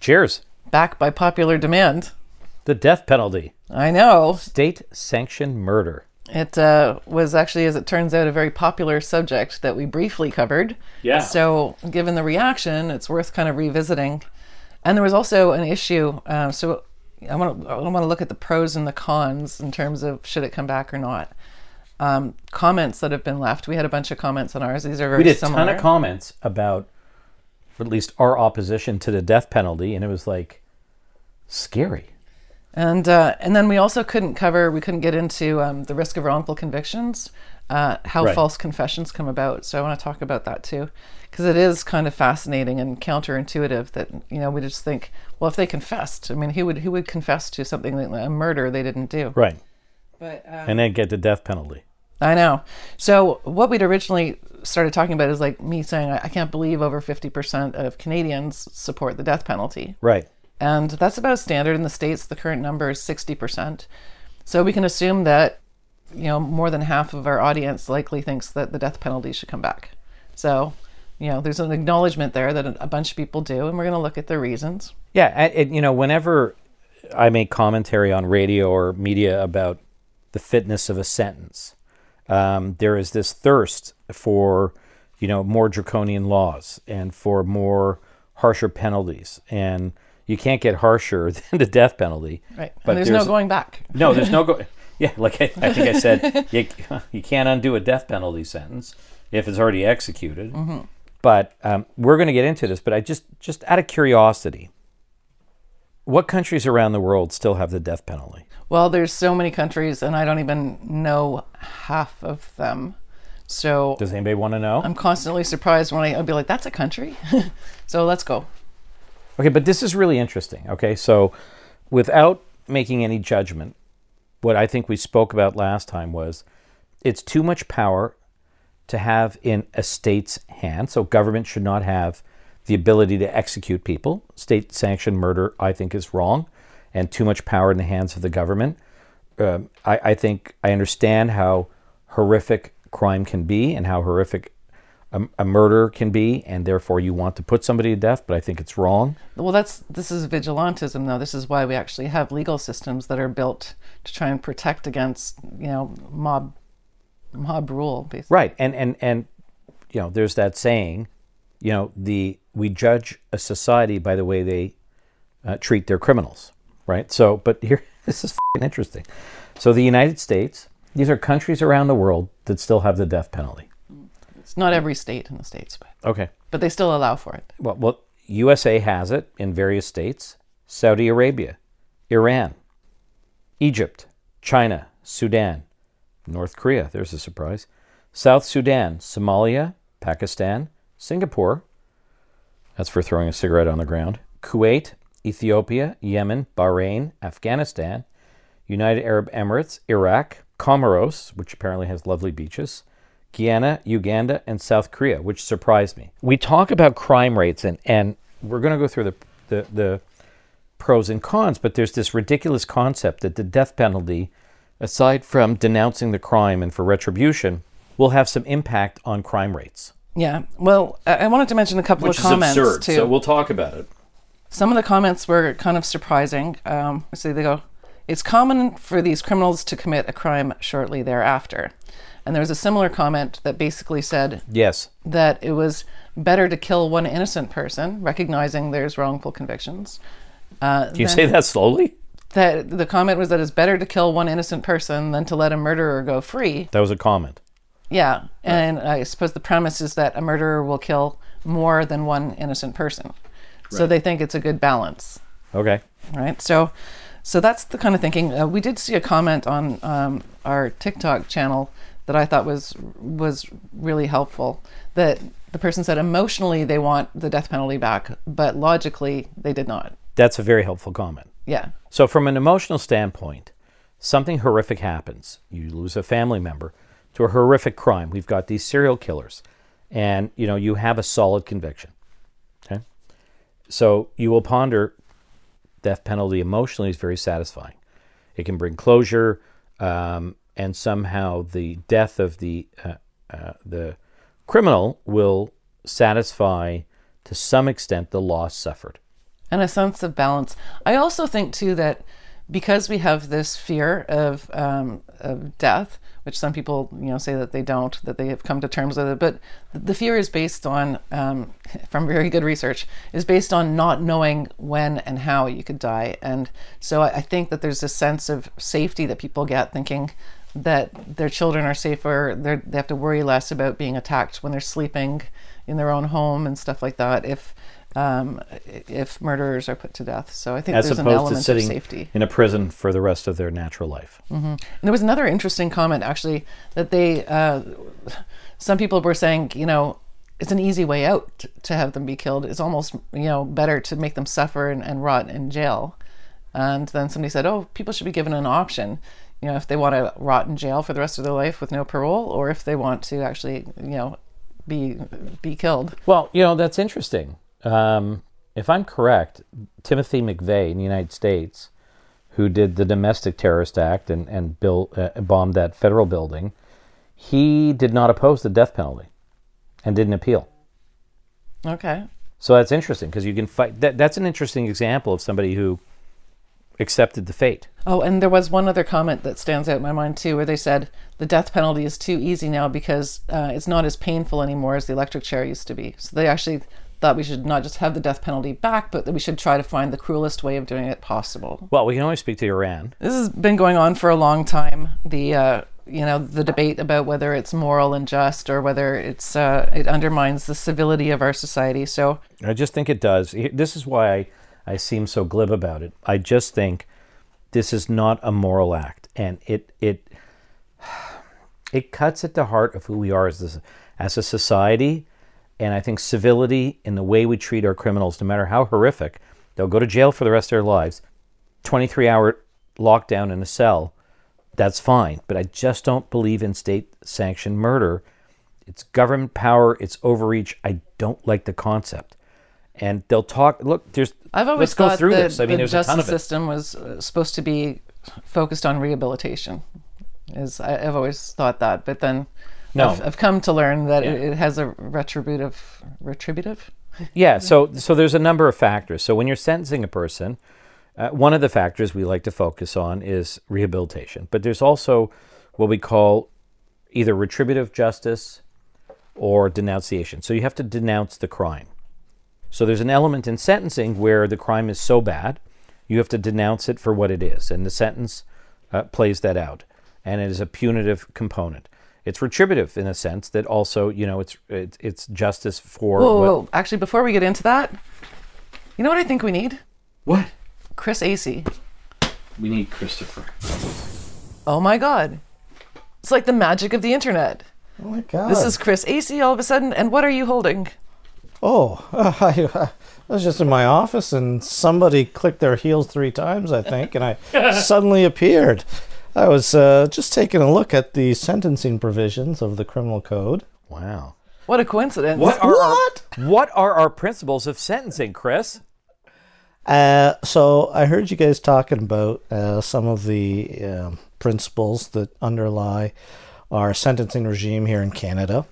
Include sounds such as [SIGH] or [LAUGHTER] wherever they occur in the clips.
Cheers. Back by popular demand. The death penalty. I know. State sanctioned murder. It uh, was actually, as it turns out, a very popular subject that we briefly covered. Yeah. So, given the reaction, it's worth kind of revisiting. And there was also an issue. Uh, so, I want to I want to look at the pros and the cons in terms of should it come back or not. Um, comments that have been left. We had a bunch of comments on ours. These are very We did a ton of comments about, at least our opposition to the death penalty, and it was like scary. And uh, and then we also couldn't cover, we couldn't get into um, the risk of wrongful convictions, uh, how Right. false confessions come about. So I want to talk about that too, because it is kind of fascinating and counterintuitive that you know we just think, well, if they confessed, I mean, who would who would confess to something like a murder they didn't do? Right. But uh, And then get the death penalty. I know. So what we'd originally started talking about is like me saying, I can't believe over fifty percent of Canadians support the death penalty. Right. And that's about standard in the States. The current number is 60%. So we can assume that, you know, more than half of our audience likely thinks that the death penalty should come back. So, you know, there's an acknowledgement there that a bunch of people do, and we're going to look at the reasons. Yeah, and, and, you know, whenever I make commentary on radio or media about the fitness of a sentence, um, there is this thirst for, you know, more draconian laws and for more harsher penalties, and you can't get harsher [LAUGHS] than the death penalty. Right. But and there's, no going back. No, there's no go. [LAUGHS] [LAUGHS] Yeah, like I, I think I said, you, you can't undo a death penalty sentence if it's already executed. But um, we're going to get into this. But I just, just out of curiosity, what countries around the world still have the death penalty? Well, there's so many countries, and I don't even know half of them. So Does anybody want to know? I'm constantly surprised when I, I'll be like, that's a country? [LAUGHS] so let's go. Okay, but this is really interesting. Okay, so without making any judgment, what I think we spoke about last time was it's too much power to have in a state's hand. So government should not have the ability to execute people. State sanctioned murder, I think, is wrong, and too much power in the hands of the government. Um, I, I think I understand how horrific crime can be and how horrific a, a murder can be, and therefore you want to put somebody to death, but I think it's wrong. Well, that's this is vigilantism, though. This is why we actually have legal systems that are built to try and protect against, you know, mob mob rule. Basically. Right, and and and you know, there's that saying, you know, the we judge a society by the way they uh, treat their criminals, right? So, but here, [LAUGHS] this is fing interesting. So, the United States, these are countries around the world that still have the death penalty. It's not every state in the states, but Okay. but they still allow for it. Well, well, USA has it in various states. Saudi Arabia, Iran, Egypt, China, Sudan, North Korea. There's a surprise. South Sudan, Somalia, Pakistan, Singapore. That's for throwing a cigarette on the ground. Kuwait, Ethiopia, Yemen, Bahrain, Afghanistan, United Arab Emirates, Iraq, Comoros, which apparently has lovely beaches, Guyana, Uganda, and South Korea, which surprised me. We talk about crime rates, and, and we're going to go through the, the, the pros and cons, but there's this ridiculous concept that the death penalty, aside from denouncing the crime and for retribution, will have some impact on crime rates. Yeah. Well, I I wanted to mention a couple of comments too. So we'll talk about it. Some of the comments were kind of surprising. Um, so they go, "It's common for these criminals to commit a crime shortly thereafter." And there was a similar comment that basically said Yes. that it was better to kill one innocent person, recognizing there's wrongful convictions. Uh, Can you say that slowly? that the comment was that it's better to kill one innocent person than to let a murderer go free. That was a comment. Yeah, and I suppose the premise is that a murderer will kill more than one innocent person. So they think it's a good balance, Okay. right? So, so that's the kind of thinking. Uh, we did see a comment on um, our TikTok channel that I thought was was really helpful. That the person said emotionally they want the death penalty back, but logically they did not. That's a very helpful comment. Yeah, So, from an emotional standpoint, something horrific happens. You lose a family member to a horrific crime. We've got these serial killers, and you know you have a solid conviction. Okay, so you will ponder death penalty emotionally is very satisfying. It can bring closure, um, and somehow the death of the uh, uh, the criminal will satisfy to some extent the loss suffered. and a sense of balance. I also think too that because we have this fear of um, of death, which some people you know say that they don't, that they have come to terms with it, but the fear is based on, um, [LAUGHS] from very good research, is based on not knowing when and how you could die, and so I, I think that there's a sense of safety that people get thinking that their children are safer, they have to worry less about being attacked when they're sleeping in their own home and stuff like that. If um, if murderers are put to death. So I think As there's an element to sitting of safety. in a prison for the rest of their natural life. And there was another interesting comment actually that they, uh, some people were saying, you know, it's an easy way out to have them be killed. It's almost, you know, better to make them suffer and, and rot in jail. And then somebody said, oh, people should be given an option, you know, if they want to rot in jail for the rest of their life with no parole, or if they want to actually, you know, be be killed. Well, you know, that's interesting. Um, if I'm correct, Timothy McVeigh in the United States, who did the Domestic Terrorist Act and, and built, uh, bombed that federal building, he did not oppose the death penalty and didn't appeal. Okay. So that's interesting because you can fight. That, that's an interesting example of somebody who accepted the fate. Oh, and there was one other comment that stands out in my mind too, where they said the death penalty is too easy now because uh, it's not as painful anymore as the electric chair used to be. So they actually thought we should not just have the death penalty back, but that we should try to find the cruelest way of doing it possible. Well, we can only speak to Iran. This has been going on for a long time. The uh, you know the debate about whether it's moral and just or whether it's uh, it undermines the civility of our society. So I just think it does. This is why I, I seem so glib about it. I just think this is not a moral act, and it it [SIGHS] it cuts at the heart of who we are as this, as a society. And I think civility in the way we treat our criminals, no matter how horrific, they'll go to jail for the rest of their lives. 23 hour lockdown in a cell, that's fine. But I just don't believe in state sanctioned murder. It's government power, it's overreach. I don't like the concept. And they'll talk. Look, there's. I've always let's go thought through that this. I mean, the justice system was uh, supposed to be focused on rehabilitation. Is I, I've always thought that, but then No. I've, I've come to learn that it, it has a retributive, retributive. Yeah, so so there's a number of factors. So when you're sentencing a person, uh, one of the factors we like to focus on is rehabilitation. But there's also what we call either retributive justice or denunciation. So you have to denounce the crime. So there's an element in sentencing where the crime is so bad, you have to denounce it for what it is, and the sentence uh, plays that out, and it is a punitive component. It's retributive in a sense that also, you know, it's it's, it's justice for Whoa, what, whoa, actually, before we get into that, you know what I think we need? what Chris Acey. we need Christopher. Oh my God, it's like the magic of the internet. Oh my god. This is Chris Acey all of a sudden, and what are you holding? Oh, [LAUGHS] I, I was just in my office and somebody clicked their heels three times, I think, and I [LAUGHS] suddenly appeared. I was uh, just taking a look at the sentencing provisions of the criminal code. Wow. What a coincidence! What are What? Our, what are our principles of sentencing, Chris? Uh, so I heard you guys talking about uh, some of the um, principles that underlie our sentencing regime here in Canada.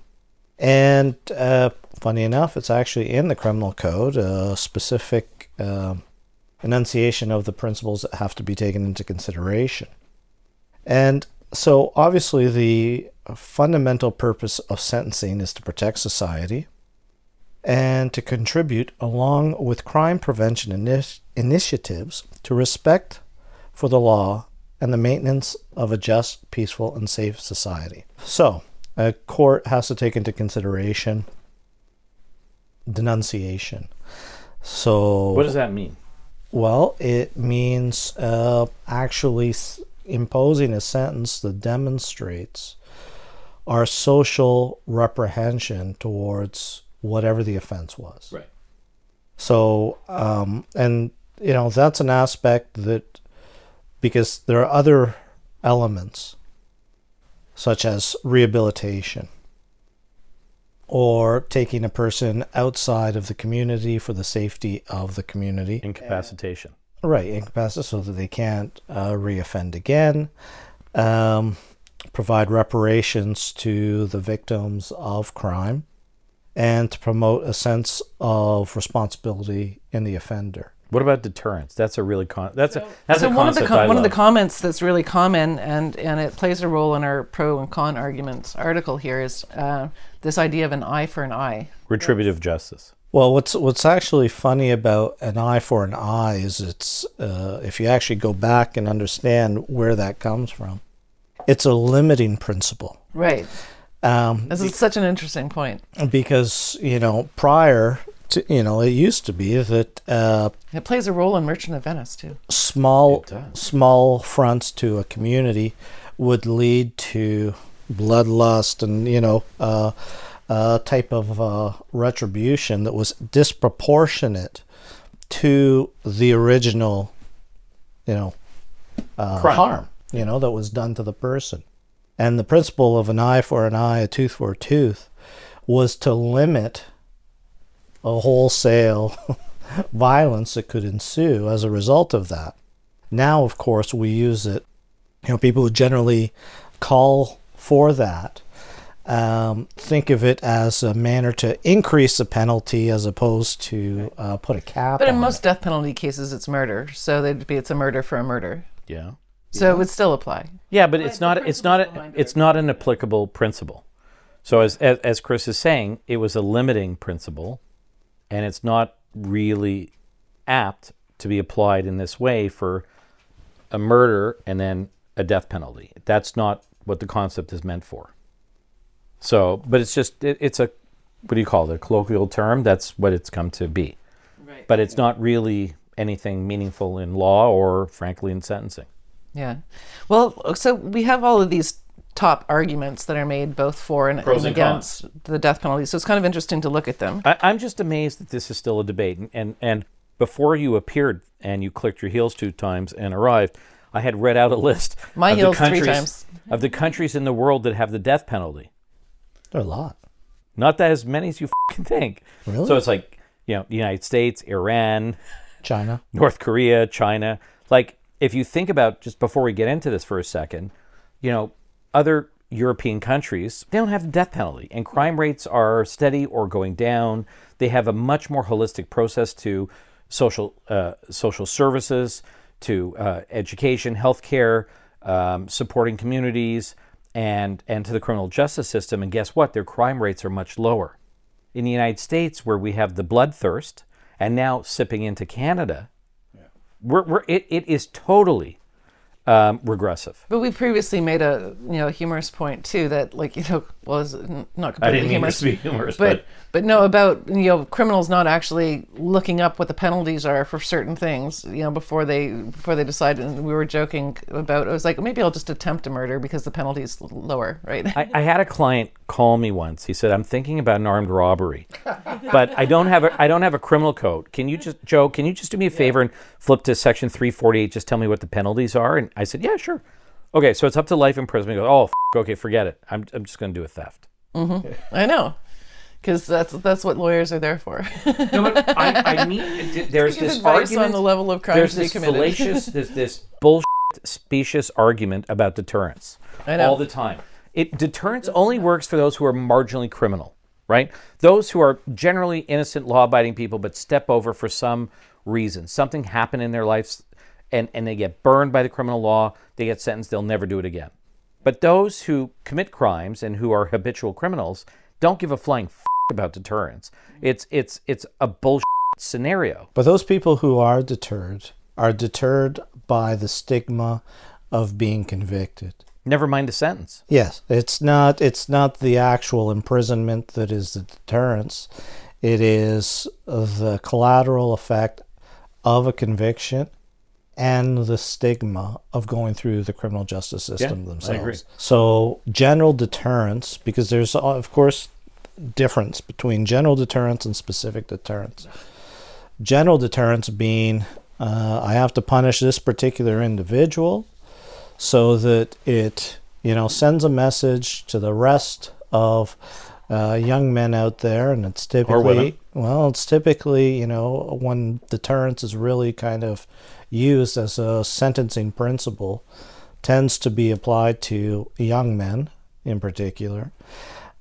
And uh, funny enough, it's actually in the criminal code, a specific um enunciation of the principles that have to be taken into consideration. And so, obviously, the fundamental purpose of sentencing is to protect society and to contribute, along with crime prevention initi- initiatives, to respect for the law and the maintenance of a just, peaceful, and safe society. So, a court has to take into consideration denunciation. So, What does that mean? well, it means uh, actually imposing a sentence that demonstrates our social reprehension towards whatever the offense was. Right. So, um, and you know, that's an aspect that because there are other elements such as rehabilitation or taking a person outside of the community for the safety of the community. Incapacitation. Right, incapacitated so that they can't uh, reoffend again. Um, provide reparations to the victims of crime, and to promote a sense of responsibility in the offender. What about deterrence? That's a really con- that's a that's so a one of the com- one of the comments that's really common and and it plays a role in our pro and con arguments article here is uh, this idea of an eye for an eye. retributive justice. Well, what's what's actually funny about an eye for an eye is it's uh, if you actually go back and understand where that comes from, it's a limiting principle. Right. Um, This is such an interesting point. because you know prior to you know it used to be that uh, It plays a role in Merchant of Venice too. small small fronts to a community would lead to bloodlust and you know uh, a type of uh, retribution that was disproportionate to the original you know uh, harm you know that was done to the person and the principle of an eye for an eye a tooth for a tooth was to limit a wholesale [LAUGHS] violence that could ensue as a result of that. Now, of course, we use it. You know, people generally call for that um, think of it as a manner to increase the penalty as opposed to uh, put a cap. But in on most it. death penalty cases, it's murder. So they'd be it's a murder for a murder. Yeah. So it would still apply. Yeah, but it's not it's not a, it's not an applicable principle. So as, as as Chris is saying, it was a limiting principle, and it's not really apt to be applied in this way for a murder and then a death penalty. That's not what the concept is meant for. So, but it's just it, it's a what do you call it? A colloquial term. That's what it's come to be. Right. But it's not really anything meaningful in law or, frankly, in sentencing. Yeah. Well, so we have all of these top arguments that are made both for and, Pros and and cons. against the death penalty. So it's kind of interesting to look at them. I, I'm just amazed that this is still a debate. And, and and before you appeared and you clicked your heels two times and arrived, I had read out a list My of the heels three countries times. of the countries in the world that have the death penalty. There are a lot. Not that as many as you can think. Really? So it's like you know, the United States, Iran, China. North Korea, China. Like, if you think about just before we get into this for a second, you know, other European countries, they don't have the death penalty, and crime rates are steady or going down. They have a much more holistic process to social uh, social services, to uh, education, healthcare, um, supporting communities, and and to the criminal justice system. And guess what? Their crime rates are much lower. In the United States, where we have the bloodthirst, and now sipping into Canada, we're, we're, it, it is totally um, regressive. But we previously made a you know humorous point too that like you know [LAUGHS] was not completely humorous, to be humorous, but but no about you know criminals not actually looking up what the penalties are for certain things you know before they before they decide and we were joking about it was like maybe I'll just attempt a murder because the penalty's lower right I, I had a client call me once. He said, "I'm thinking about an armed robbery, but I don't have a I don't have a criminal code. Can you just Joe? Can you just do me a favor and flip to section 348? Just tell me what the penalties are." And I said, "Yeah, sure." Okay, so it's up to life imprisonment. He goes, "Oh, f- okay, forget it. I'm I'm just going to do a theft." Mm-hmm. I know because that's that's what lawyers are there for No, but I, I [LAUGHS] mean, there's this advice on the level of crimes there's to be this fallacious, [LAUGHS] this this bullshit, specious argument about deterrence I know. all the time. It deterrence only works for those who are marginally criminal, right? Those who are generally innocent, law-abiding people, but step over for some reason. Something happened in their lives, and and they get burned by the criminal law. They get sentenced. They'll never do it again. But those who commit crimes and who are habitual criminals don't give a flying f- about deterrence. It's it's it's a bullshit scenario. But those people who are deterred are deterred by the stigma of being convicted. Never mind the sentence. Yes, it's not it's not the actual imprisonment that is the deterrence. It is the collateral effect of a conviction and the stigma of going through the criminal justice system I themselves. So, general deterrence because there's uh, of course difference between general deterrence and specific deterrence. General deterrence being uh, I have to punish this particular individual so that it you know sends a message to the rest of uh, young men out there and it's typically well it's typically you know when deterrence is really kind of used as a sentencing principle tends to be applied to young men in particular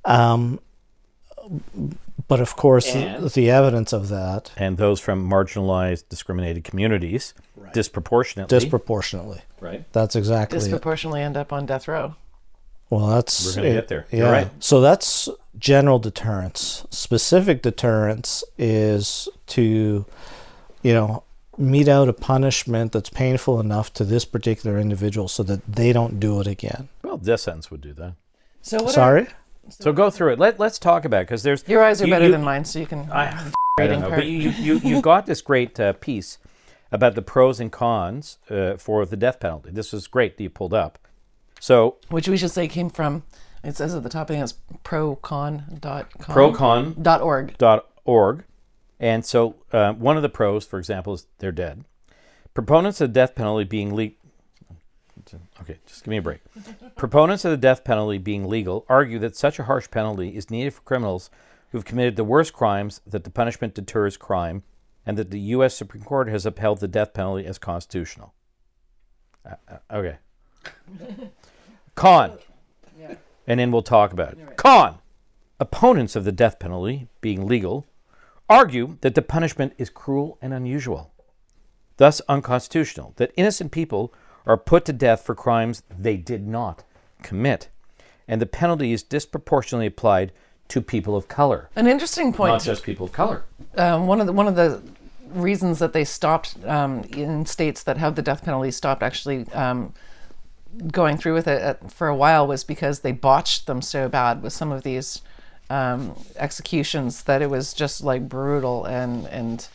um, But of course, And- the evidence of that and those from marginalized, discriminated communities disproportionately. disproportionately. right. That's exactly it. Disproportionately end up on death row. Well, that's We're gonna get there. Yeah. You're right. So that's general deterrence. Specific deterrence is to, you know, mete out a punishment that's painful enough to this particular individual so that they don't do it again. Well, death sentence would do that. So what are- Sorry. So go through it. Let Let's talk about because there's your eyes are you- better you- than mine, so you can. I, [LAUGHS] I reading don't know, part. but you you you got this great uh, piece about the pros and cons uh, for the death penalty. This was great that you pulled up. So which we should say came from. It says at the top. I think it's procon dot com procon dot org. And so, uh, one of the pros, for example, is they're dead. Proponents of the death penalty being legal. Okay, just give me a break. [LAUGHS] Proponents of the death penalty being legal argue that such a harsh penalty is needed for criminals who've committed the worst crimes, that the punishment deters crime, and that the U.S. Supreme Court has upheld the death penalty as constitutional. Uh, uh, okay. [LAUGHS] Con. And then we'll talk about it. Con. Opponents of the death penalty, being legal, argue that the punishment is cruel and unusual, thus unconstitutional, that innocent people are put to death for crimes they did not commit, and the penalty is disproportionately applied to people of color, An interesting point. not just people of color. um, one of the one of the reasons that they stopped um, in states that have the death penalty stopped actually um, going through with it for a while was because they botched them so bad with some of these um, executions that it was just like brutal and and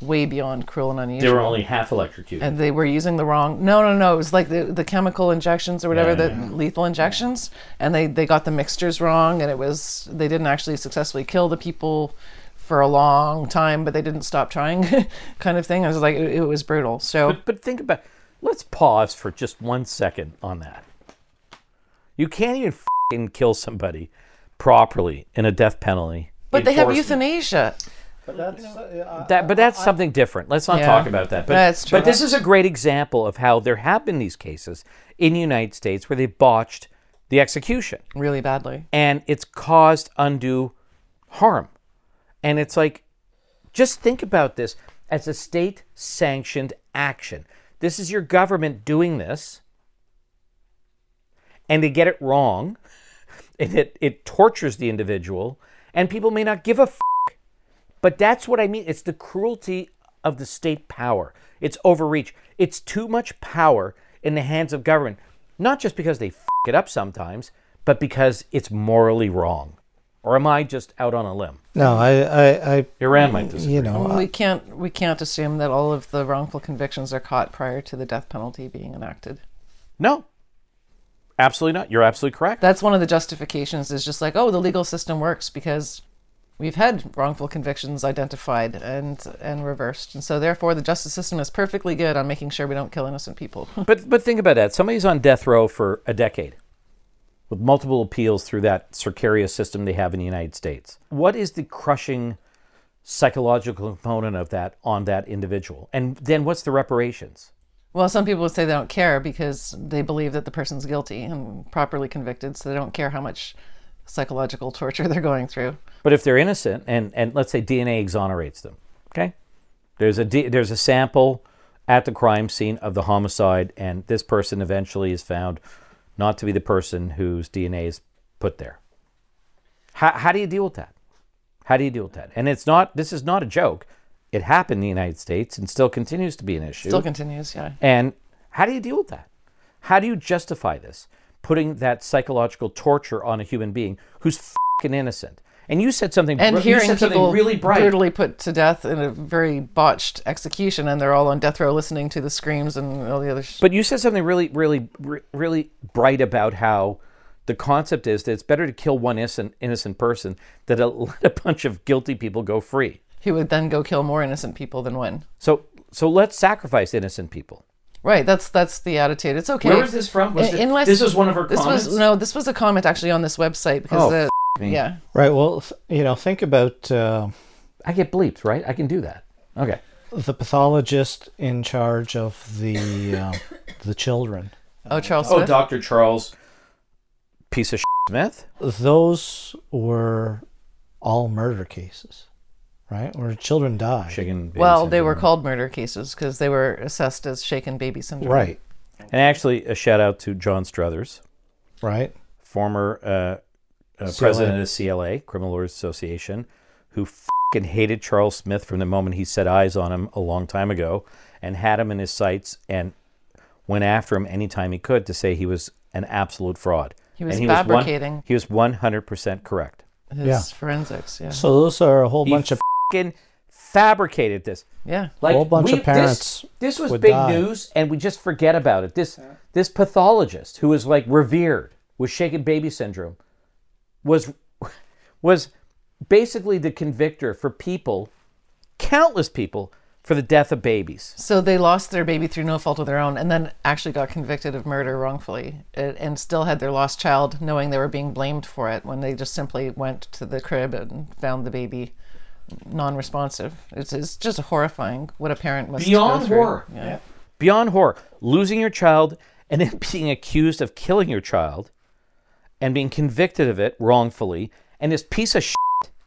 way beyond cruel and unusual. They were only half electrocuted. and they were using the wrong no no no it was like the, the chemical injections or whatever Yeah, the yeah, lethal injections and they they got the mixtures wrong and it was they didn't actually successfully kill the people for a long time but they didn't stop trying [LAUGHS] kind of thing i was like it, it was brutal so But, but think about let's pause for just one second on that. You can't even fing kill somebody properly in a death penalty. but they have enforcement. euthanasia But that's uh, That, but that's something different. Let's not Yeah. talk about that. But, That's true. but this is a great example of how there have been these cases in the United States where they've botched the execution really badly and it's caused undue harm. And it's like, just think about this as a state sanctioned action. This is your government doing this, and they get it wrong, and it, it tortures the individual, and people may not give a f. But that's what I mean. It's the cruelty of the state power, it's overreach. It's too much power in the hands of government, not just because they f it up sometimes, but because it's morally wrong. Or am I just out on a limb? no, I, I, I, Iran might disagree. you know, we can't we can't assume that all of the wrongful convictions are caught prior to the death penalty being enacted No, absolutely not. You're absolutely correct. that's one of the justifications is just like oh the legal system works because we've had wrongful convictions identified and and reversed and so therefore the justice system is perfectly good on making sure we don't kill innocent people [LAUGHS] But but think about that. Somebody's on death row for a decade with multiple appeals through that circarious system they have in the United States. What is the crushing psychological component of that on that individual? And then what's the reparations? Well some people would say they don't care because they believe that the person's guilty and properly convicted so they don't care how much psychological torture [LAUGHS] they're going through But if they're innocent and, and let's say DNA exonerates them, okay? There's a there's a sample at the crime scene of the homicide and this person eventually is found not to be the person whose DNA is put there. How, how do you deal with that? How do you deal with that? And it's not this is not a joke. It happened in the United States and still continues to be an issue. still continues yeah And how do you deal with that? How do you justify this? Putting that psychological torture on a human being who's fucking innocent. And you said something. and hearing said something people really bright. brutally put to death in a very botched execution, and they're all on death row listening to the screams and all the other. Sh- But you said something really, really, really bright about how the concept is that it's better to kill one innocent, innocent person than to [LAUGHS] let a bunch of guilty people go free. He would then go kill more innocent people than win. So, so let's sacrifice innocent people. Right. That's that's the attitude. It's okay. Where was this from? Was Un- it- unless- this was one of her This comments? was no. This was a comment actually on this website because Oh, the, f- me. yeah. right. Well, you know, think about uh, I get bleeped, right? I can do that. Okay. the pathologist in charge of the uh, the children. Oh, Charles Oh, Dr. Charles, piece of Smith. Those were all murder cases, right? Or children die. Shaken baby Well, they were called murder cases because they were assessed as shaken baby syndrome. Right, And actually, a shout out to John Struthers, right. former uh, uh, president of CLA, Criminal Lawyers Association, who fing hated Charles Smith from the moment he set eyes on him a long time ago, and had him in his sights and went after him anytime he could to say he was an absolute fraud. He was And one- fabricating. he was one hundred percent correct. His Yeah. forensics. Yeah. So those are a whole He bunch of fing fabricated this. yeah. Like whole bunch of this- parents This, was would big die. news, and we just forget about it. This this pathologist who was like revered with shaken baby syndrome was [LAUGHS] was basically the convictor for people, countless people, for the death of babies. So they lost their baby through no fault of their own, and then actually got convicted of murder wrongfully, and and still had their lost child, knowing they were being blamed for it when they just simply went to the crib and found the baby non-responsive. It's, it's just horrifying what a parent must Beyond go through. horror. Yeah. Beyond horror, losing your child and then [LAUGHS] being accused of killing your child and being convicted of it wrongfully, and this piece of shit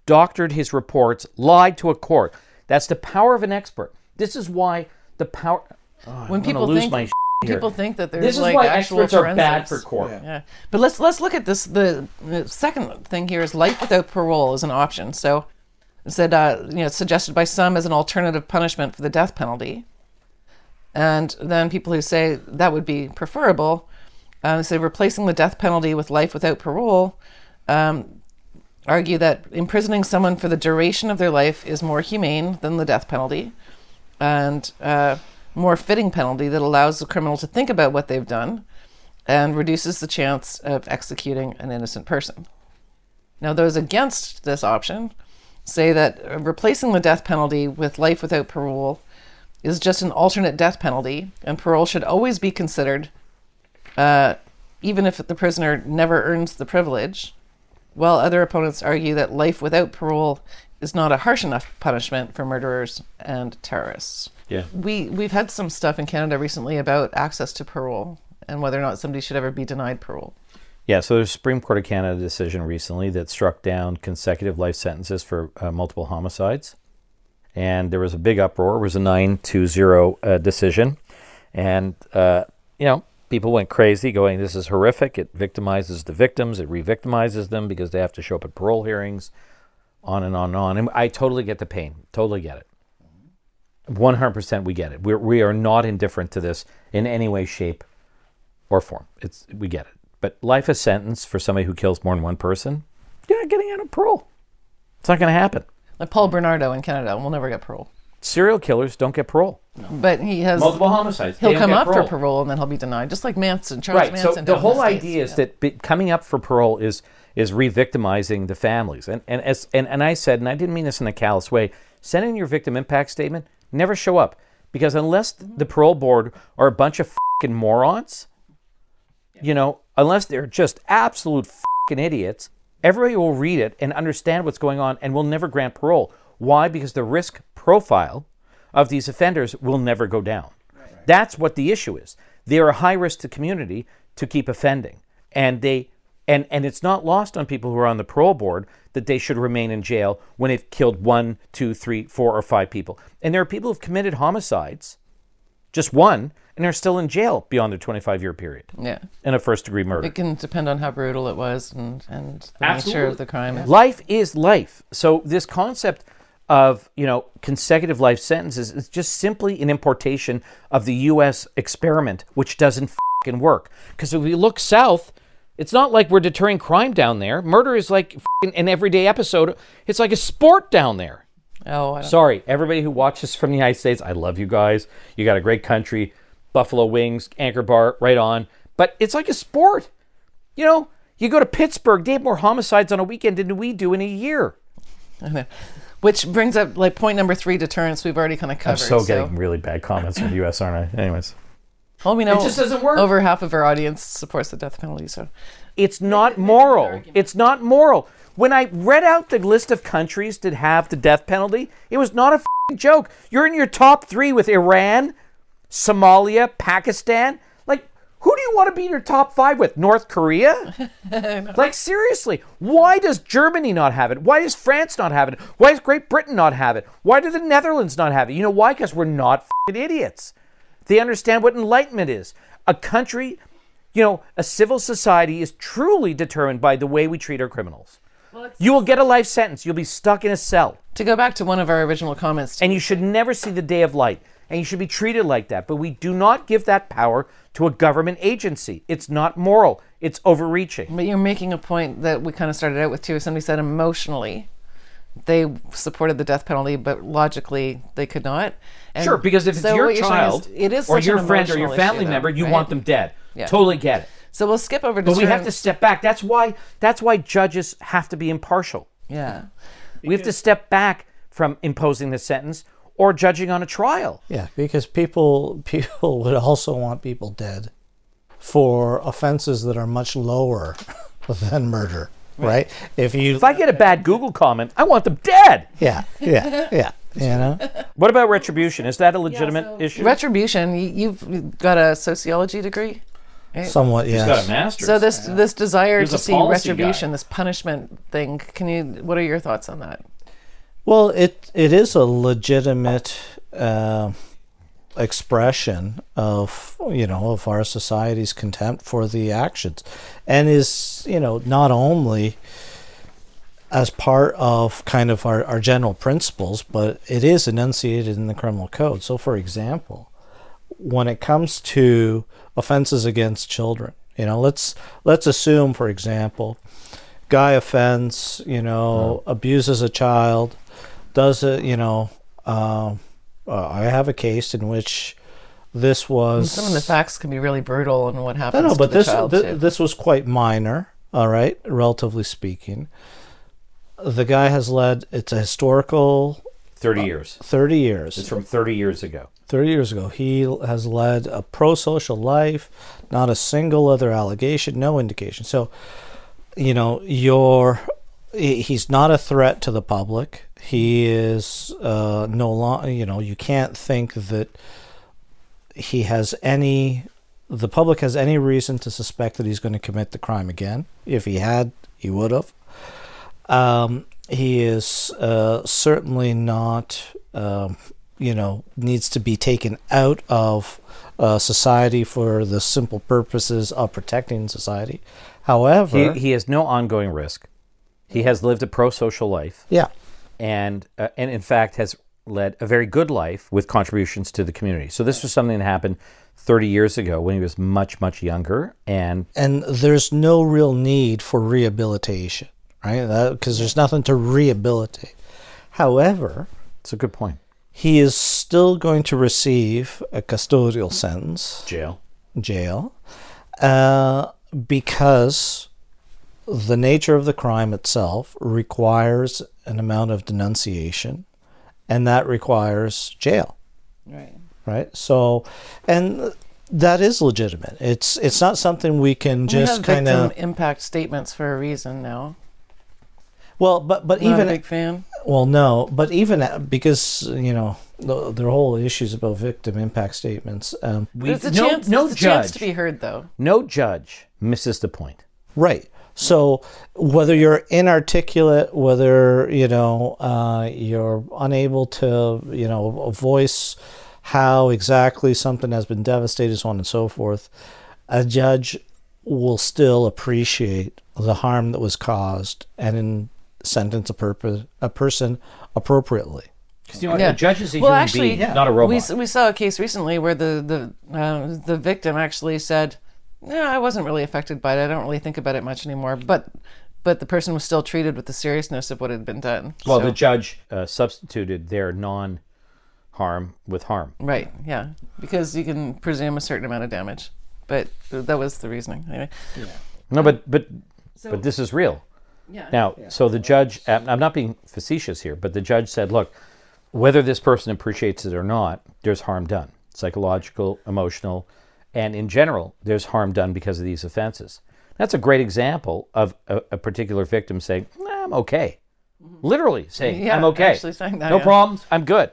doctored his reports, lied to a court. That's the power of an expert. This is why the power. Oh, I'm When gonna people lose think my here. When people think that there's this is like why actual experts are bad for court. Yeah, but let's let's look at this. The, the second thing here is life without parole is an option. So it said uh, you know suggested by some as an alternative punishment for the death penalty, and then people who say that would be preferable, uh, say replacing the death penalty with life without parole. Um, argue that imprisoning someone for the duration of their life is more humane than the death penalty and uh, more fitting penalty that allows the criminal to think about what they've done and reduces the chance of executing an innocent person. Now, those against this option say that replacing the death penalty with life without parole is just an alternate death penalty, and parole should always be considered, uh, even if the prisoner never earns the privilege. While other opponents argue that life without parole is not a harsh enough punishment for murderers and terrorists. Yeah. We we've had some stuff in Canada recently about access to parole and whether or not somebody should ever be denied parole. Yeah, so there's a Supreme Court of Canada decision recently that struck down consecutive life sentences for uh, multiple homicides. And there was a big uproar. It was a 9 to 0 uh, decision. And, uh, you know, people went crazy going, this is horrific. It victimizes the victims, it re victimizes them because they have to show up at parole hearings, on and on and on. And I totally get the pain, totally get it. 100% we get it. We're, we are not indifferent to this in any way, shape, or form. It's we get it. But life a sentence for somebody who kills more than one person, you're not getting out of parole. It's not going to happen. Like Paul Bernardo in Canada we'll never get parole. Serial killers don't get parole. But he has Multiple homicides. he'll don't come get get up parole. for parole and then he'll be denied, just like Manson, Charles Right. Manson. So the down in whole States. idea is Yeah. that be, coming up for parole is is re-victimizing the families. And and as and, and I said, and I didn't mean this in a callous way, send in your victim impact statement. Never show up because unless the parole board are a bunch of fucking morons, you know, unless they're just absolute fucking idiots, everybody will read it and understand what's going on and will never grant parole. Why? Because the risk profile of these offenders will never go down. That's what the issue is. They're a high risk to community to keep offending. And they and and it's not lost on people who are on the parole board that they should remain in jail when they've killed one, two, three, four, or five people. And there are people who've committed homicides, just one, and they're still in jail beyond their 25 year period yeah. in a first degree murder. It can depend on how brutal it was and, and the nature of the crime. Life is life. So this concept of you know consecutive life sentences is just simply an importation of the U.S. experiment, which doesn't fucking work. Because if we look south, it's not like we're deterring crime down there. Murder is like an everyday episode. It's like a sport down there. Oh, I Sorry, everybody who watches from the United States, I love you guys. You got a great country, Buffalo Wings, Anchor Bar, right on. But it's like a sport. You know, you go to Pittsburgh, they have more homicides on a weekend than we do in a year. Which brings up like point number three, deterrence. We've already kind of covered. I'm so getting really bad comments from the U.S., aren't I? Anyways, [LAUGHS] Well, we know it just doesn't work. Over half of our audience supports the death penalty. So it's not moral. It's not moral. When I read out the list of countries that have the death penalty, it was not a fing joke. You're in your top three with Iran, Somalia, Pakistan. Like, Who do you want to be in your top five with? North Korea? [LAUGHS] like, seriously, why does Germany not have it? Why does France not have it? Why does Great Britain not have it? Why do the Netherlands not have it? You know why? Because we're not fing idiots. They understand what enlightenment is. A country, you know, a civil society is truly determined by the way we treat our criminals. You will get a life sentence. You'll be stuck in a cell. To go back to one of our original comments, And you should never see the day of light. And you should be treated like that. But we do not give that power to a government agency. It's not moral, it's overreaching. but you're making a point that we kind of started out with too. Somebody said emotionally they supported the death penalty, but logically they could not. And Sure, because if it's so your what you're saying child is it is or such your an friend or your emotional family issue, though, member, you right? want them dead. Yeah. Totally get it. So we'll skip over to But we have to step back. That's why that's why judges have to be impartial. yeah. We have to step back from imposing the sentence or judging on a trial. Yeah, because people [LAUGHS] people would also want people dead for offenses that are much lower [LAUGHS] than murder, right? If you If I get a bad Google comment, I want them dead. yeah, yeah, yeah, you know. What about retribution? Is that a legitimate issue? Retribution. y- You've got a sociology degree. Somewhat, yes. master's. So this this desire He to see retribution, guy. this punishment thing. Can you? What are your thoughts on that? Well, it it is a legitimate uh, expression of you know of our society's contempt for the actions, and is you know not only as part of kind of our, our general principles, but it is enunciated in the criminal code. So, for example, when it comes to offenses against children, you know, let's let's assume, for example, guy offends, you know, abuses a child, does it, you know, um, uh, I have a case in which this was Some of the facts can be really brutal and what no, happens no, to but the this too. this was quite minor. All right, relatively speaking, the guy has led. It's a historical 30 years. thirty years. It's from 30 years ago. 30 years ago. He has led a pro social life, not a single other allegation, no indication. So, you know, you're, he's not a threat to the public. He is uh, no longer, you know, you can't think that he has any, the public has any reason to suspect that he's going to commit the crime again. If he had, he would have. Um, he is uh, certainly not, um, you know, needs to be taken out of uh, society for the simple purposes of protecting society. However, He, he has no ongoing risk. He has lived a pro social life yeah, and, uh, and, in fact, has led a very good life with contributions to the community. So, this was something that happened 30 years ago when he was much, much younger. And and there's no real need for rehabilitation, right? Because there's nothing to rehabilitate. However, it's a good point. he is still going to receive a custodial sentence. Jail. jail uh, because the nature of the crime itself requires an amount of denunciation and that requires jail right. right so and that is legitimate it's it's not something we can just kind of impact statements for a reason now. Well but but Not even a big fan. Well, no, but even at- because you know the, the whole issues about victim impact statements. Um, We, There's a no chance. no there's a chance judge. to be heard though. no judge misses the point. right. So whether you're inarticulate, whether you know uh, you're unable to you know voice how exactly something has been devastated, so on and so forth, a judge will still appreciate the harm that was caused and in sentence a, purpose, a person appropriately. 'Cause, you know, Yeah. a judge is a Well, human actually, being, not a robot. We, we saw a case recently where the the uh, the victim actually said, "No, I wasn't really affected by it. I don't really think about it much anymore." But but the person was still treated with the seriousness of what had been done. well, So- the judge uh, substituted their non harm with harm. right, yeah, because you can presume a certain amount of damage. But that was the reasoning. Anyway, Yeah. No, but but but this is real. Yeah. Now, so the judge, I'm I'm not being facetious here, but the judge said, look, whether this person appreciates it or not, there's harm done psychological, emotional, and in general, there's harm done because of these offenses. That's a great example of a, a particular victim saying, "Nah, I'm okay. Literally saying, Mm-hmm. Yeah, I'm okay. actually saying that, no yeah. problems. I'm good.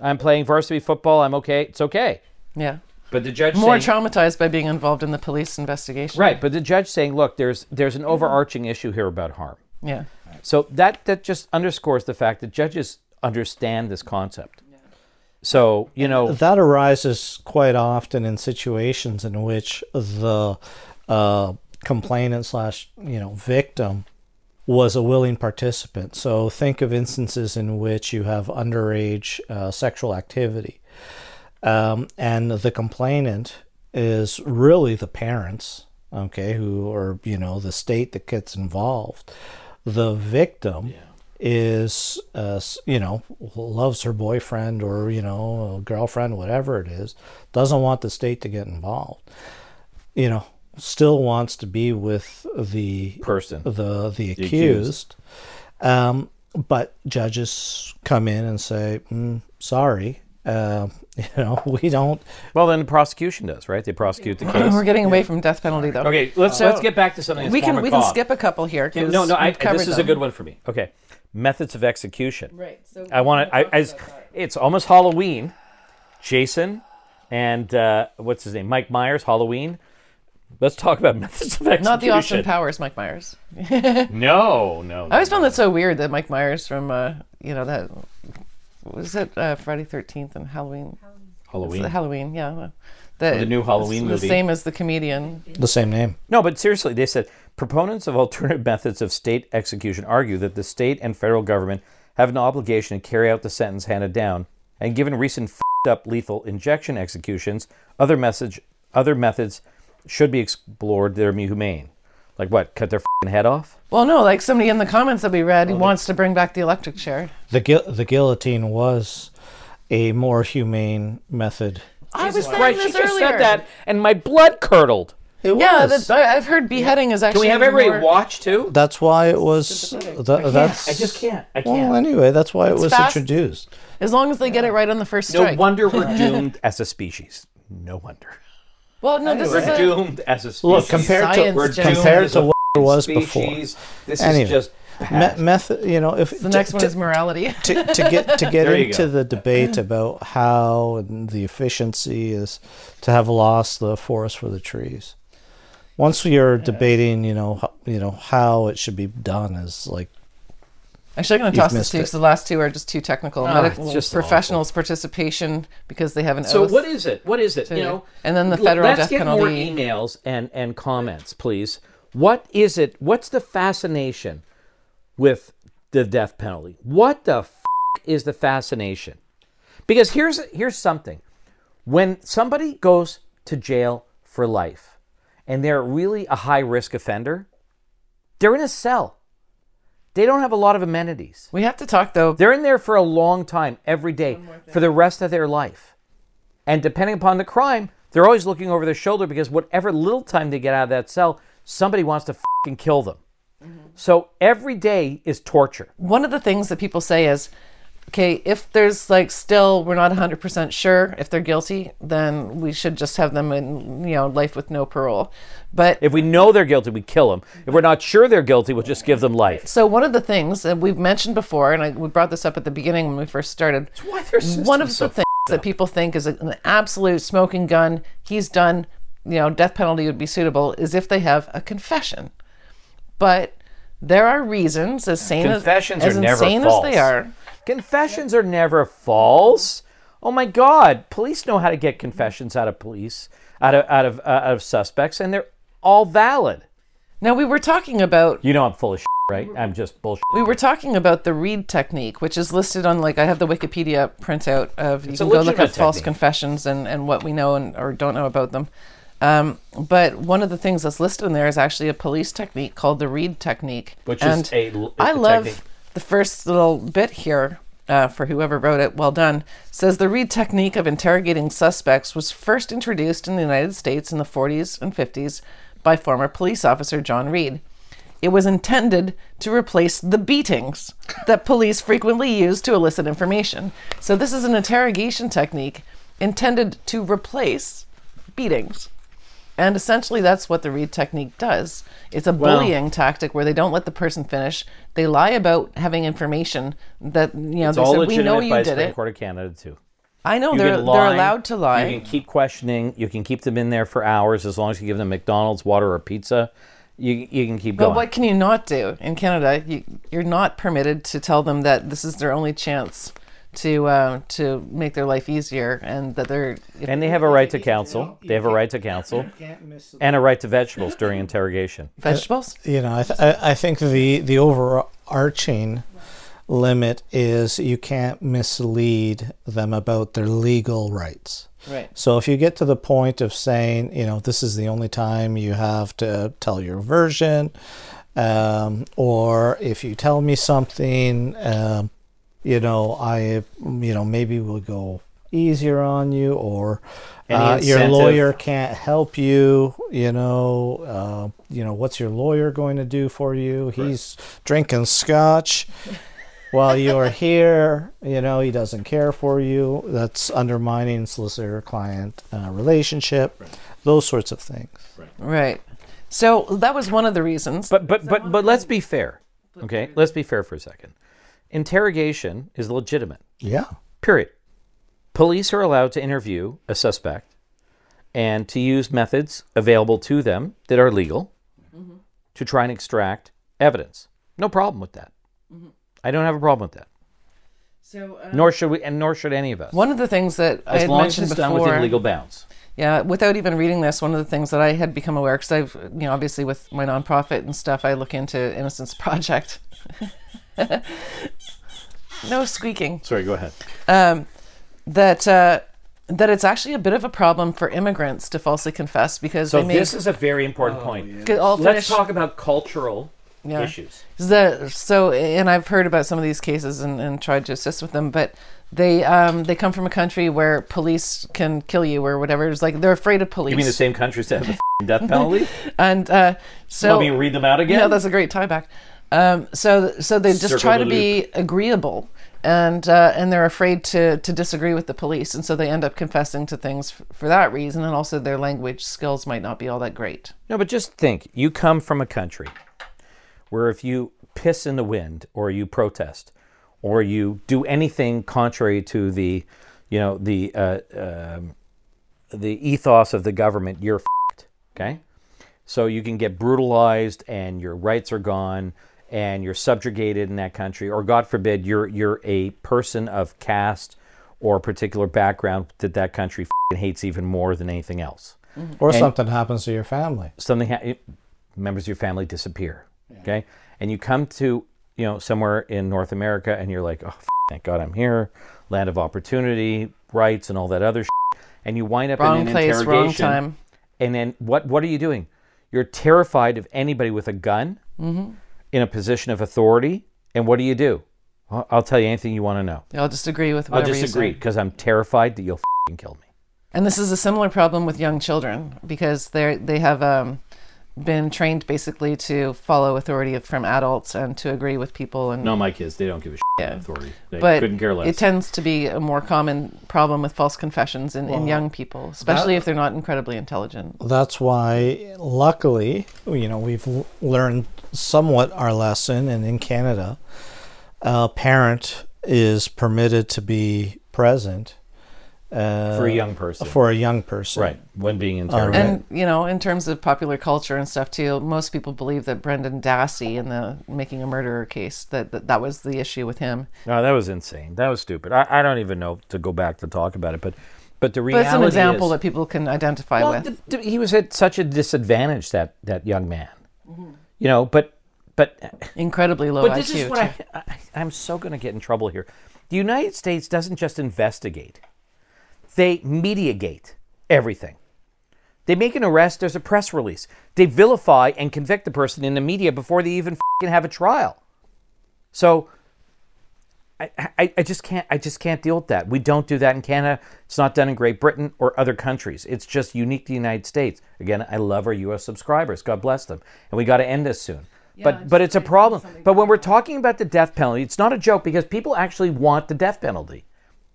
I'm playing varsity football. I'm okay. It's okay. Yeah. But the judge more saying, traumatized by being involved in the police investigation. right. But the judge saying, look, there's there's an overarching issue here about harm. Yeah. So that that just underscores the fact that judges understand this concept. So you know, that arises quite often in situations in which the uh, complainant slash you know victim was a willing participant. So think of instances in which you have underage uh, sexual activity, um, and the complainant is really the parents, okay, who or you know the state that gets involved. The victim is uh, you know loves her boyfriend or you know girlfriend whatever it is doesn't want the state to get involved you know still wants to be with the person. the the accused. accused um, but judges come in and say mm, sorry uh, [LAUGHS] you know we don't Well, then the prosecution does, right? They prosecute the [LAUGHS] case. We're getting away from death penalty though. Okay, let's So- let's get back to something. That's We can we can macabre. skip a couple here. 'cause No, no, I, we've covered this is a good one for me. Okay, methods of execution. Right. So I want to. I, I, it's almost Halloween. Jason and uh, what's his name? Mike Myers. Halloween. Let's talk about [LAUGHS] methods of execution. not the Austin Powers Mike Myers. No, no. I always found that so weird that Mike Myers from uh, you know that was it uh, Friday Thirteenth and Halloween. Halloween. the Halloween, yeah. The, the new Halloween it's movie. The same as the comedian. the same name No, but seriously, they said proponents of alternative [LAUGHS] methods of state execution argue that the state and federal government have an obligation to carry out the sentence handed down, and given recent fed up lethal injection executions, other message other methods should be explored that are humane. Like what? Cut their fing head off? Well, no, like somebody in the comments that we read wants to bring back the electric chair. the gui- the guillotine was a more humane method I was saying Right, this she just earlier. said that, and my blood curdled. it Yeah, was that, I- I've heard beheading is actually. Can we have everybody more- watch too? that's why it was that, that's I just can't. I can't. Well, anyway that's why it was fast. introduced As long as they get it right on the first strike. No wonder we're [LAUGHS] doomed as a species. No wonder. Well, no, this We're is a, doomed as a species. look compared to Science, We're doomed compared as to a what it was species. This Anyway. is just Me- bad. method you know if the next one to, is morality. to, to get to get [LAUGHS] There you into go. the debate about how and the efficiency is to have lost the forest for the trees. Once you're debating, you know, how, you know how it should be done is like Actually, I'm going to toss this missed too it. because the last two are just too technical. Ah, Medical just professionals' participation because they have an So oath. what is it? What is it? You know, and then the l- federal Let's death get more penalty. emails and and comments, please. What is it? What's the fascination with the death penalty? What the f- is the fascination? Because here's here's something. When somebody goes to jail for life and they're really a high risk offender, they're in a cell. They don't have a lot of amenities. we have to talk though. They're in there for a long time, every day, for the rest of their life. And depending upon the crime, they're always looking over their shoulder because whatever little time they get out of that cell, somebody wants to fucking kill them. So every day is torture. One of the things that people say is, okay, if there's like still we're not 100% sure if they're guilty, then we should just have them in you know life with no parole. But If we know they're guilty, we kill them. If we're not sure they're guilty, we'll just give them life. So one of the things that we've mentioned before, and I, we brought this up at the beginning when we first started. one of the so things that people think is an absolute smoking gun. He's done. You know, death penalty would be suitable is if they have a confession. But there are reasons, as sane Confessions as, as are never insane false. as they are. Confessions are never false. Oh my God! Police know how to get confessions out of police, out of out of uh, out of suspects, and they're all valid. Now we were talking about You know I'm full of shit, right? I'm just bullshit. we were talking about the Reid technique, which is listed on like I have the Wikipedia printout of you a can go look legitimate at false technique. confessions and, and what we know and or don't know about them. Um, but one of the things that's listed in there is actually a police technique called the Reid technique, Which and is a l- I a love technique. The first little bit here. Uh, for whoever wrote it, well done. Says the Reid technique of interrogating suspects was first introduced in the United States in the 40s and 50s by former police officer John Reid. It was intended to replace the beatings that police frequently use to elicit information. So, this is an interrogation technique intended to replace beatings. And essentially, that's what the Reid technique does. It's a bullying tactic where they don't let the person finish. They lie about having information that, you know, It's they all said, we know you by did Supreme it. Court of Canada too. I know You they're they're allowed to lie. You can keep questioning. You can keep them in there for hours as long as you give them McDonald's, water, or pizza. You, you can keep But going. But what can you not do in Canada? You, you're not permitted to tell them that this is their only chance to uh, to make their life easier, and that they're if- and they have a right to counsel. They have a right to counsel and a right to vegetables during interrogation. [LAUGHS] vegetables. you know, I, th- I I think the the overarching limit is you can't mislead them about their legal rights. Right. So if you get to the point of saying, you know, this is the only time you have to tell your version, um, or if you tell me something, um, you know, I, you know, maybe we'll go easier on you, or uh, your lawyer can't help you. You know, uh, you know, what's your lawyer going to do for you? He's drinking scotch while you're here, you know, he doesn't care for you. That's undermining solicitor client uh, relationship, those sorts of things. Right. So that was one of the reasons. But but but but let's be fair. Okay, let's be fair for a second. Interrogation is legitimate. Yeah. Period. Police are allowed to interview a suspect and to use methods available to them that are legal mm-hmm. to try and extract evidence. No problem with that. Mm-hmm. I don't have a problem with that. so uh, Nor should we, and nor should any of us. one of the things that I as had long as mentioned it's done before. within legal bounds. Yeah, without even reading this, one of the things that I had become aware, because I've, you know, obviously with my nonprofit and stuff, I look into Innocence Project. [LAUGHS] [LAUGHS] no squeaking. Sorry, go ahead. Um, that uh, that it's actually a bit of a problem for immigrants to falsely confess because So they make this is a very important point. Good, Let's talk about cultural Yeah. issues. The so and I've heard about some of these cases and, and tried to assist with them, but they um they come from a country where police can kill you or whatever. It's like they're afraid of police. You mean the same countries that have the death penalty? [LAUGHS] and uh, so Let me read them out again. Yeah, that's a great tie back. Um, so so they just Circle try the to be agreeable, and uh, and they're afraid to to disagree with the police, and so they end up confessing to things f- for that reason, and also their language skills might not be all that great. No, but just think you come from a country where if you piss in the wind or you protest or you do anything contrary to the, you know, the uh, um, the ethos of the government, you're f***ed. Okay, so you can get brutalized and your rights are gone and you're subjugated in that country, or God forbid, you're you're a person of caste or a particular background that that country hates even more than anything else Or something happens to your family. something ha- members of your family disappear okay and you come to you know somewhere in north america and you're like oh f- thank god i'm here land of opportunity rights and all that other shit. and you wind up Wrong in an place, wrong time. and then what what are you doing you're terrified of anybody with a gun Mm-hmm. In a position of authority and what do you do? Well, i'll tell you anything you want to know. I'll just agree with i'll whatever you disagree say. because i'm terrified that you'll f***ing kill me. And this is a similar problem with young children because they they have um, been trained basically to follow authority from adults and to agree with people and no my kids they don't give a shit Yeah. about authority they but couldn't care less it tends to be a more common problem with false confessions in, in young people, especially if they're not incredibly intelligent. That's why, luckily, you know, we've learned somewhat our lesson, and in Canada, a parent is permitted to be present uh, for a young person for a young person. Right, when being interrogated. And you know, in terms of popular culture and stuff too, most people believe that Brendan Dassey in the making a murderer case that that, that was the issue with him. no, that was insane. That was stupid. I, I don't even know to go back to talk about it, but but the But reality it's an example is, that people can identify well, with. th- th- he was at such a disadvantage that that young man. Mm-hmm. You know, but but Incredibly low but IQ. this is what. I, I I'm so going to get in trouble here. The United States doesn't just investigate; they mediagate everything. They make an arrest. There's a press release. They vilify and convict the person in the media before they even have a trial. So I, I, I just can't I just can't deal with that. We don't do that in Canada. It's not done in Great Britain or other countries. It's just unique to the United States. Again, I love our U.S. subscribers. God bless them. And we got to end this soon. but but it's a problem. But when we're talking about the death penalty, it's not a joke because people actually want the death penalty.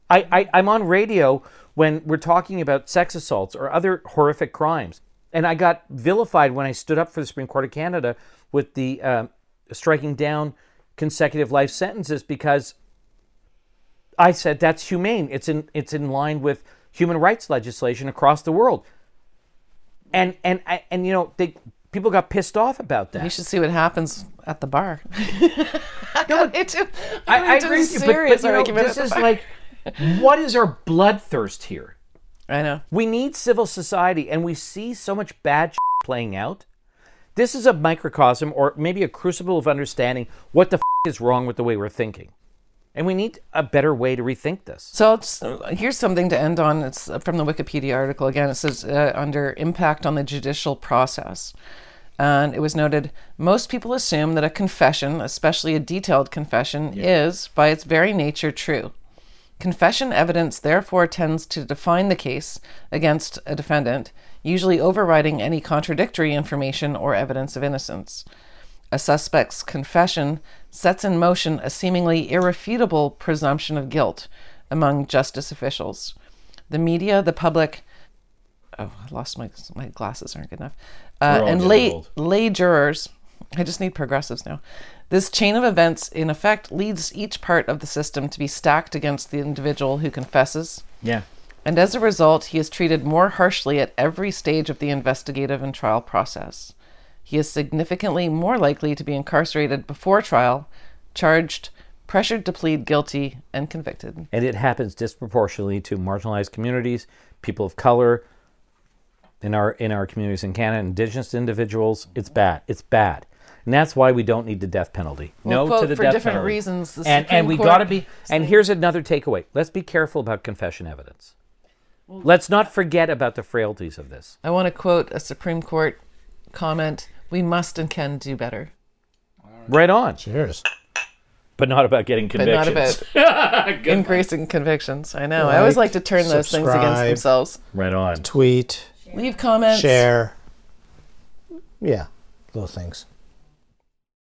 I, I I'm on radio when we're talking about sex assaults or other horrific crimes, and I got vilified when I stood up for the Supreme Court of Canada with the um striking down consecutive life sentences because I said that's humane. It's in it's in line with human rights legislation across the world. And and I- and you know they people got pissed off about that. You should see what happens at the bar. [LAUGHS] No, It's- I, I agree you, but, serious but you know, this is like, what is our bloodthirst here? I know. We need civil society, and we see so much bad playing out. This is a microcosm, or maybe a crucible of understanding what the is wrong with the way we're thinking, and we need a better way to rethink this. So I'll here's something to end on. It's from the Wikipedia article. Again, it says uh, under impact on the judicial process. And it was noted most people assume that a confession, especially a detailed confession, is, by its very nature, true. Confession evidence therefore tends to define the case against a defendant, usually overriding any contradictory information or evidence of innocence. A suspect's confession sets in motion a seemingly irrefutable presumption of guilt among justice officials. The media, the public, oh, I lost my my glasses aren't good enough, uh, and lay old. lay jurors. I just need progressives now. This chain of events, in effect, leads each part of the system to be stacked against the individual who confesses, Yeah. and as a result, he is treated more harshly at every stage of the investigative and trial process. He is significantly more likely to be incarcerated before trial, charged, pressured to plead guilty, and convicted. and it happens disproportionately to marginalized communities, people of color, in our in our communities in Canada, indigenous individuals. It's bad. It's bad, and that's why we don't need the death penalty. Well, no quote, to the for death different penalty. reasons, the and Supreme and we got to be. And here's another takeaway. Let's be careful about confession evidence. Let's not forget about the frailties of this. I want to quote a Supreme Court comment We must and can do better. Right on, Cheers. but not about getting convictions. But not convictions. [LAUGHS] about increasing convictions. I know. I always Like, like to turn those things against themselves. right on. Tweet, Leave comments. share. Yeah, those things.